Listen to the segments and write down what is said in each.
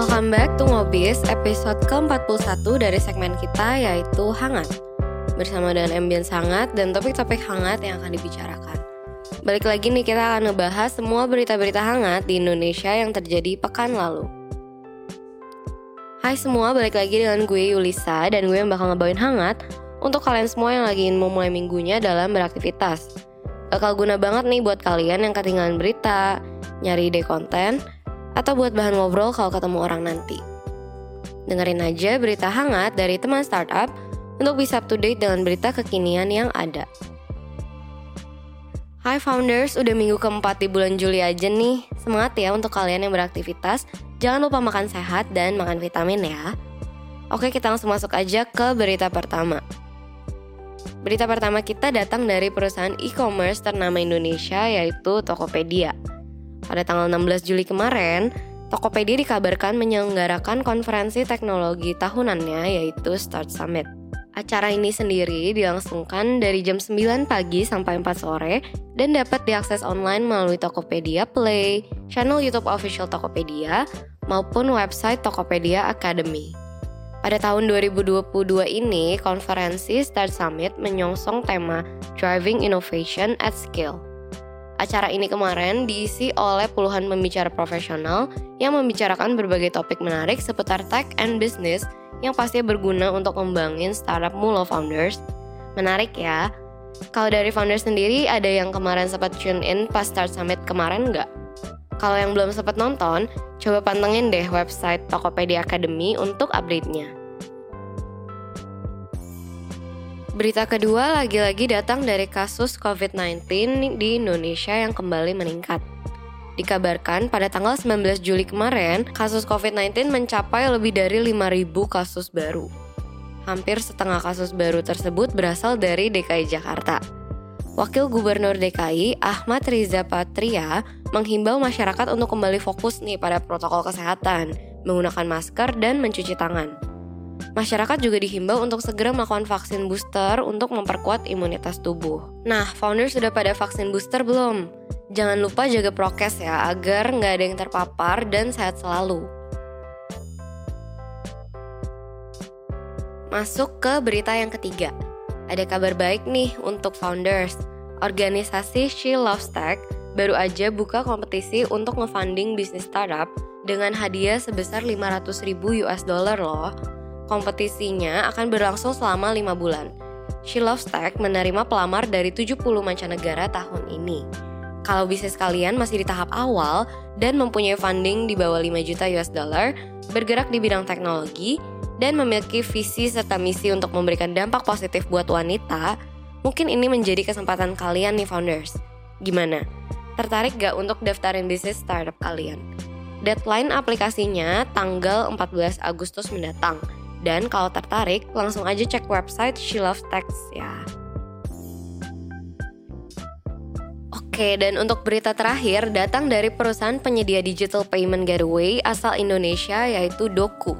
Welcome back to Ngobis, episode ke-41 dari segmen kita yaitu Hangat. Bersama dengan ambience hangat dan topik-topik hangat yang akan dibicarakan. Balik lagi nih kita akan ngebahas semua berita-berita hangat di Indonesia yang terjadi pekan lalu. Hai semua, balik lagi dengan gue Yulisa dan gue yang bakal ngebawain hangat Untuk kalian semua yang lagi ingin memulai minggunya dalam beraktivitas. Bakal guna banget nih buat kalian yang ketinggalan berita, nyari ide konten, atau buat bahan ngobrol kalau ketemu orang nanti. Dengerin aja berita hangat dari teman startup untuk bisa up to date dengan berita kekinian yang ada. Hai founders, udah minggu keempat di bulan Juli aja nih. Semangat ya untuk kalian yang beraktivitas. Jangan lupa makan sehat dan makan vitamin ya. Oke, kita langsung masuk aja ke berita pertama. Berita pertama kita datang dari perusahaan e-commerce ternama Indonesia yaitu Tokopedia. Pada tanggal 16 Juli kemarin, Tokopedia dikabarkan menyelenggarakan konferensi teknologi tahunannya yaitu Start Summit. Acara ini sendiri dilangsungkan dari jam 9 pagi sampai 4 sore dan dapat diakses online melalui Tokopedia Play, channel YouTube official Tokopedia, maupun website Tokopedia Academy. Pada tahun 2022 ini, konferensi Start Summit menyongsong tema Driving Innovation at Scale – Acara ini kemarin diisi oleh puluhan pembicara profesional yang membicarakan berbagai topik menarik seputar tech and business yang pasti berguna untuk membangun startup Mulo Founders. Menarik ya. Kalau dari founders sendiri ada yang kemarin sempat tune in pas Start Summit kemarin nggak? Kalau yang belum sempat nonton, coba pantengin deh website Tokopedia Academy untuk update-nya. Berita kedua lagi-lagi datang dari kasus COVID-19 di Indonesia yang kembali meningkat. Dikabarkan pada tanggal 19 Juli kemarin, kasus COVID-19 mencapai lebih dari 5.000 kasus baru. Hampir setengah kasus baru tersebut berasal dari DKI Jakarta. Wakil Gubernur DKI Ahmad Riza Patria menghimbau masyarakat untuk kembali fokus nih pada protokol kesehatan, menggunakan masker dan mencuci tangan. Masyarakat juga dihimbau untuk segera melakukan vaksin booster untuk memperkuat imunitas tubuh. Nah, founder sudah pada vaksin booster belum? Jangan lupa jaga prokes ya, agar nggak ada yang terpapar dan sehat selalu. Masuk ke berita yang ketiga. Ada kabar baik nih untuk founders. Organisasi She Loves Tech baru aja buka kompetisi untuk ngefunding bisnis startup dengan hadiah sebesar 500 ribu US dollar loh. Kompetisinya akan berlangsung selama 5 bulan. She Loves Tech menerima pelamar dari 70 mancanegara tahun ini. Kalau bisnis kalian masih di tahap awal dan mempunyai funding di bawah 5 juta US dollar, bergerak di bidang teknologi, dan memiliki visi serta misi untuk memberikan dampak positif buat wanita, mungkin ini menjadi kesempatan kalian nih founders. Gimana? Tertarik gak untuk daftarin bisnis startup kalian? Deadline aplikasinya tanggal 14 Agustus mendatang. Dan kalau tertarik, langsung aja cek website She Loves Text ya. Oke, dan untuk berita terakhir datang dari perusahaan penyedia digital payment gateway asal Indonesia yaitu Doku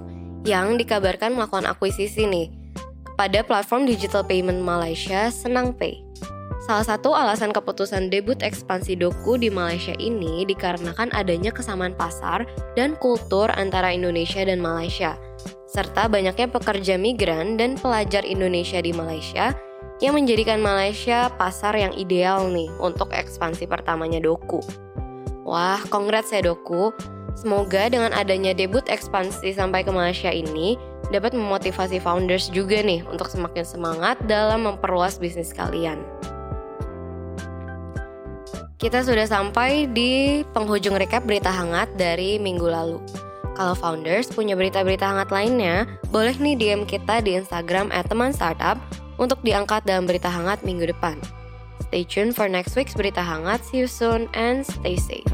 yang dikabarkan melakukan akuisisi nih kepada platform digital payment Malaysia Senang Pay. Salah satu alasan keputusan debut ekspansi Doku di Malaysia ini dikarenakan adanya kesamaan pasar dan kultur antara Indonesia dan Malaysia – serta banyaknya pekerja migran dan pelajar Indonesia di Malaysia yang menjadikan Malaysia pasar yang ideal nih untuk ekspansi pertamanya Doku. Wah, congrats ya Doku. Semoga dengan adanya debut ekspansi sampai ke Malaysia ini dapat memotivasi founders juga nih untuk semakin semangat dalam memperluas bisnis kalian. Kita sudah sampai di penghujung recap berita hangat dari minggu lalu. Kalau founders punya berita-berita hangat lainnya, boleh nih DM kita di Instagram at teman startup untuk diangkat dalam berita hangat minggu depan. Stay tuned for next week's berita hangat. See you soon and stay safe.